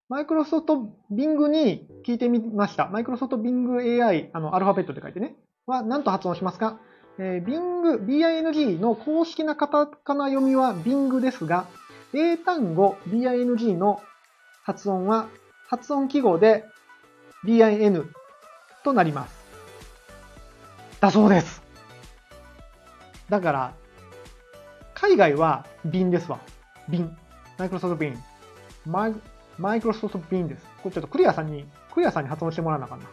マイクロソフトビングに聞いてみました。マイクロソフトビング AI、あの、アルファベットで書いてね。は、何と発音しますか？えー、ビング、BING の公式なカタカナ読みはビングですが、英単語 BING の発音は発音記号で BIN となります。だそうです。だから、海外はビンですわ。ビン。マイクロソフトビン。マイマイクロソフトビンです。これちょっとクリアさんに、クリアさんに発音してもらわなあかんな。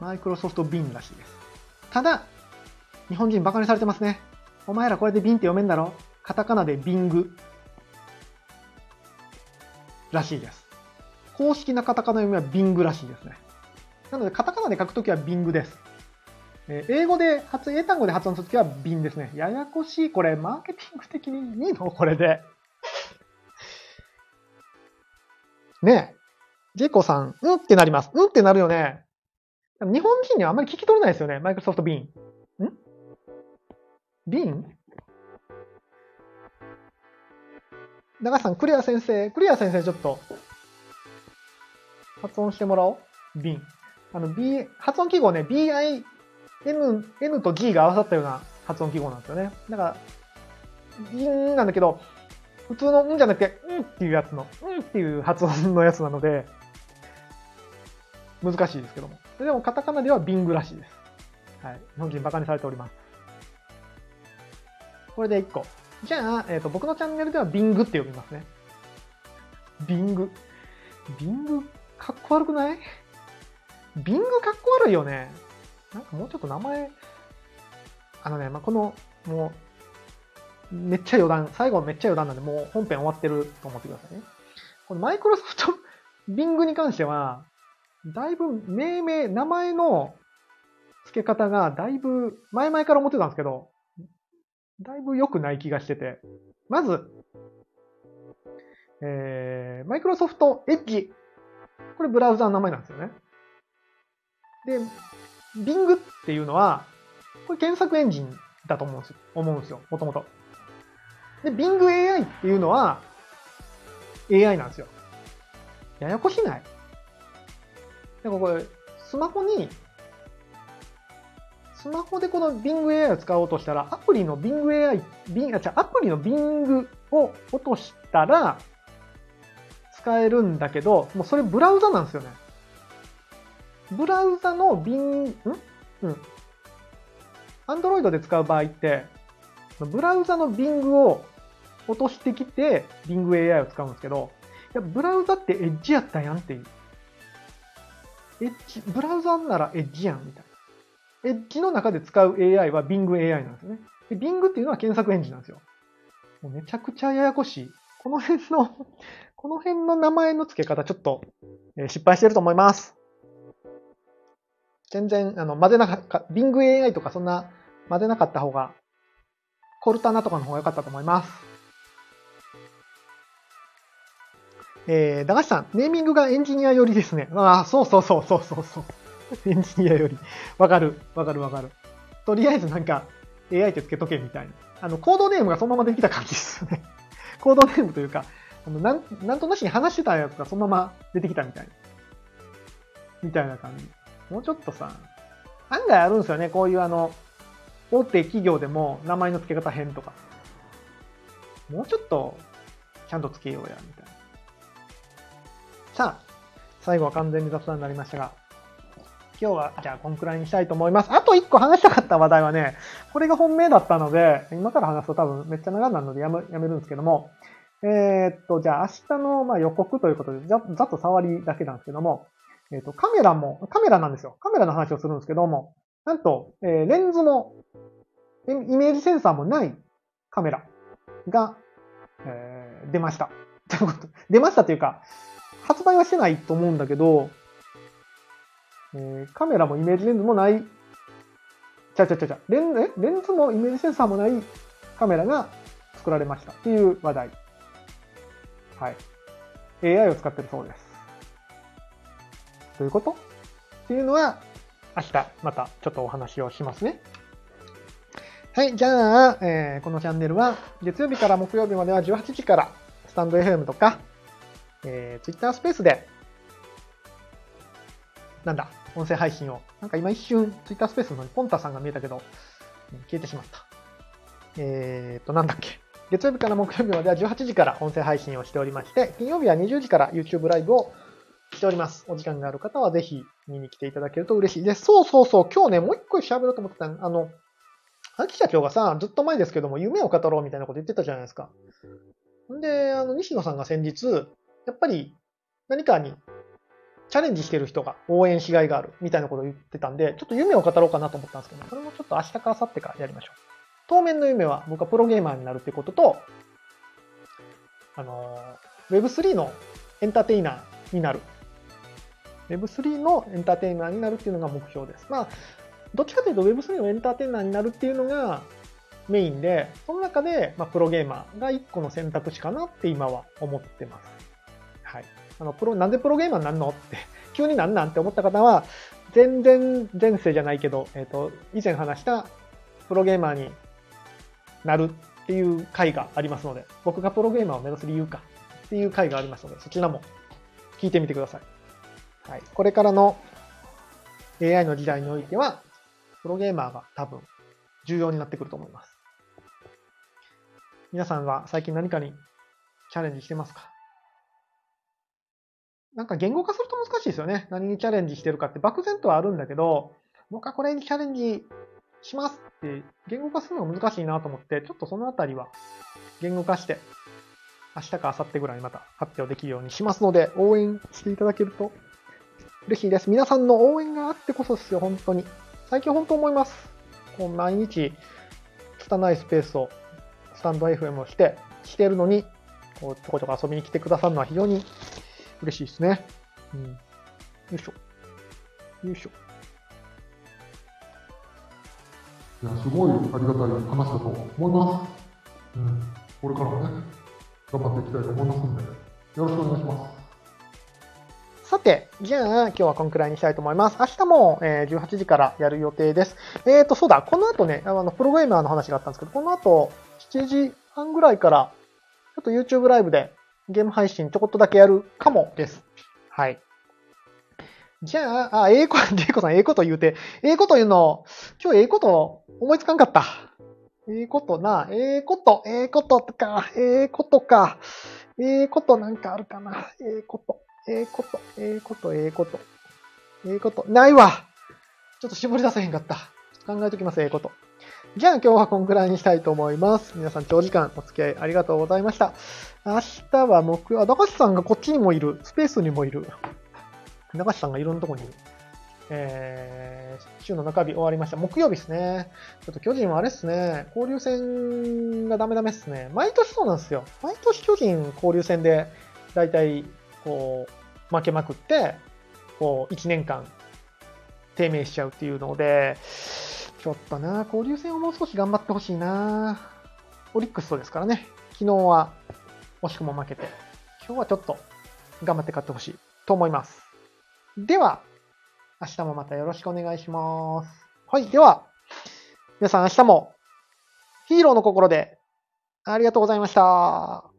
マイクロソフトビンらしいです。ただ、日本人バカにされてますね。お前らこれでビンって読めんだろカタカナでビング。らしいです。公式なカタカナ読みはビングらしいですね。なので、カタカナで書くときはビングです。え英語で発、英単語で発音するときはビンですね。ややこしい。これ、マーケティング的にいいの？これで。ねジェコさん、うんってなります。うんってなるよね。日本人にはあんまり聞き取れないですよね。マイクロソフトビーン。ん？ビーン？長瀬さん、クリア先生、クリア先生ちょっと、発音してもらおう。ビン。あの、B、発音記号ね、BI、N、N と G が合わさったような発音記号なんですよね。だから、ビンなんだけど、普通のんじゃなくて、んっていうやつの、んっていう発音のやつなので、難しいですけども。でも、カタカナではビングらしいです。はい。日本人バカにされております。これで1個。じゃあ、えっ、ー、と、僕のチャンネルではビングって呼びますね。ビング。ビング、かっこ悪くない？ビングかっこ悪いよね。なんかもうちょっと名前、あのね、まあ、この、もう、めっちゃ余談、最後めっちゃ余談なんで、もう本編終わってると思ってくださいね。このマイクロソフトビングに関しては、だいぶ命名、名前の付け方がだいぶ前々から思ってたんですけど、だいぶ良くない気がしてて。まず、えー、マイクロソフトエッジ。これブラウザの名前なんですよね。で、Bing っていうのは、これ検索エンジンだと思うんですよ。思うんですよ。もともと。で、Bing AI っていうのは AI なんですよ。ややこしない？なんかこれ、スマホにスマホでこの Bing AI を使おうとしたら、アプリの Bing AI、Bing、あ、違う、アプリの Bing を落としたら、使えるんだけど、もうそれブラウザなんですよね。ブラウザの Bing、ん？うん。Android で使う場合って、ブラウザの Bing を落としてきて Bing AI を使うんですけど、いや、ブラウザってエッジやったやんっていう。エッジ、ブラウザならエッジやんみたいな。エッジの中で使う AI は Bing AI なんですね。で Bing っていうのは検索エンジンなんですよ。もうめちゃくちゃややこしい。この辺の この辺の名前の付け方ちょっと、え失敗してると思います。全然、あの、混ぜなかった、Bing AI とかそんな混ぜなかった方が、コルタナとかの方が良かったと思います。えー、駄菓子さん、ネーミングがエンジニア寄りですね。ああ、そうそうそうそうそうそう。エンジニアより。わかる、わかるわかる。とりあえずなんか AI ってつけとけみたいな。あの、コードネームがそのままできた感じですよね。コードネームというか、あのなん、なんとなしに話してたやつがそのまま出てきたみたいな。みたいな感じ。もうちょっとさ、案外あるんですよね。こういうあの、大手企業でも名前の付け方変とか。もうちょっと、ちゃんと付けようや、みたいな。さあ、最後は完全に雑談になりましたが、今日はじゃあこんくらいにしたいと思います。あと1個話したかった話題はね、これが本命だったので、今から話すと多分めっちゃ長くなるのでやめやめるんですけども、えー、っと、じゃあ明日のま予告ということで、ざざっと触りだけなんですけども、えー、っと、カメラも、カメラなんですよ。カメラの話をするんですけども、なんと、えー、レンズも、イメージセンサーもないカメラが、えー、出ました。出ましたというか、発売はしてないと思うんだけど、えー、カメラもイメージレンズもない、ちゃちゃちゃちゃ、レンレンズもイメージセンサーもないカメラが作られましたっていう話題。はい。AI を使ってるそうです。どういうこと？っていうのは、明日またちょっとお話をしますね。はい。じゃあ、えー、このチャンネルは月曜日から木曜日までは18時からスタンド FM とか、えー、Twitter スペースでなんだ、音声配信を。なんか今一瞬、ツイッタースペースのにポンタさんが見えたけど、消えてしまった。えーと、なんだっけ。月曜日から木曜日までは18時から音声配信をしておりまして、金曜日は20時から YouTube ライブをしております。お時間がある方はぜひ見に来ていただけると嬉しいです。そうそうそう、今日ね、もう一個喋ろうと思ってたあの、秋社長がさ、ずっと前ですけども、夢を語ろうみたいなこと言ってたじゃないですか。んで、あの、西野さんが先日、やっぱり何かにチャレンジしてる人が応援しがいがあるみたいなことを言ってたんで、ちょっと夢を語ろうかなと思ったんですけど、それもちょっと明日か明後日かやりましょう。当面の夢は僕はプロゲーマーになるってことと、あの、Web3 のエンターテイナーになる。Web3 のエンターテイナーになるっていうのが目標です。まあ、どっちかというと Web3 のエンターテイナーになるっていうのがメインで、その中で、まあ、プロゲーマーが一個の選択肢かなって今は思ってます。はい。あの、プロ、なんでプロゲーマーになんの？って、急になんなん？って思った方は、全然前世じゃないけど、えっ、ー、と、以前話したプロゲーマーになるっていう回がありますので、僕がプロゲーマーを目指す理由かっていう回がありますので、そちらも聞いてみてください。はい。これからの AI の時代においては、プロゲーマーが多分重要になってくると思います。皆さんは最近何かにチャレンジしてますか？なんか言語化すると難しいですよね。何にチャレンジしてるかって漠然とはあるんだけど、僕はこれにチャレンジしますって言語化するのが難しいなと思って、ちょっとそのあたりは言語化して、明日か明後日ぐらいにまた発表できるようにしますので、応援していただけると嬉しいです。皆さんの応援があってこそですよ、本当に。最近本当思います。こう毎日、汚いスペースをスタンド FM をして、してるのに、こうちょこちょこ遊びに来てくださるのは非常に嬉しいですね。うん。よいしょ。よいしょ。いや、すごいありがたい話だと思います。うん。これからもね、頑張っていきたいと思いますんで、よろしくお願いします。さて、じゃあ今日はこんくらいにしたいと思います。明日も、えー、18時からやる予定です。えっ、ー、と、そうだ、この後ね、あの、プログラマーの話があったんですけど、この後、7時半ぐらいから、ちょっと YouTube ライブでゲーム配信ちょこっとだけやるかもです。はい。じゃあ、あ、ええこ、ジェイコさん、ええこと言うて、ええこと言うの、今日ええこと思いつかんかった。ええことな、ええこと、ええことか、ええことか、ええことなんかあるかな、ええこと、ええこと、ええこと、ええこと、ええこと、ないわちょっと絞り出せへんかった。考えときます、ええこと。じゃあ今日はこんくらいにしたいと思います。皆さん長時間お付き合いありがとうございました。明日は木曜、あ、高橋さんがこっちにもいる。スペースにもいる。高橋さんがいろんなとこにいる。えー、週の中日終わりました。木曜日ですね。ちょっと巨人はあれっすね。交流戦がダメダメっすね。毎年そうなんですよ。毎年巨人交流戦で、だいたい、こう、負けまくって、こう、1年間、低迷しちゃうっていうので、ちょっとな、交流戦をもう少し頑張ってほしいな。オリックスとですからね。昨日は惜しくも負けて、今日はちょっと頑張って勝ってほしいと思います。では、明日もまたよろしくお願いします。はい。では、皆さん明日もヒーローの心でありがとうございました。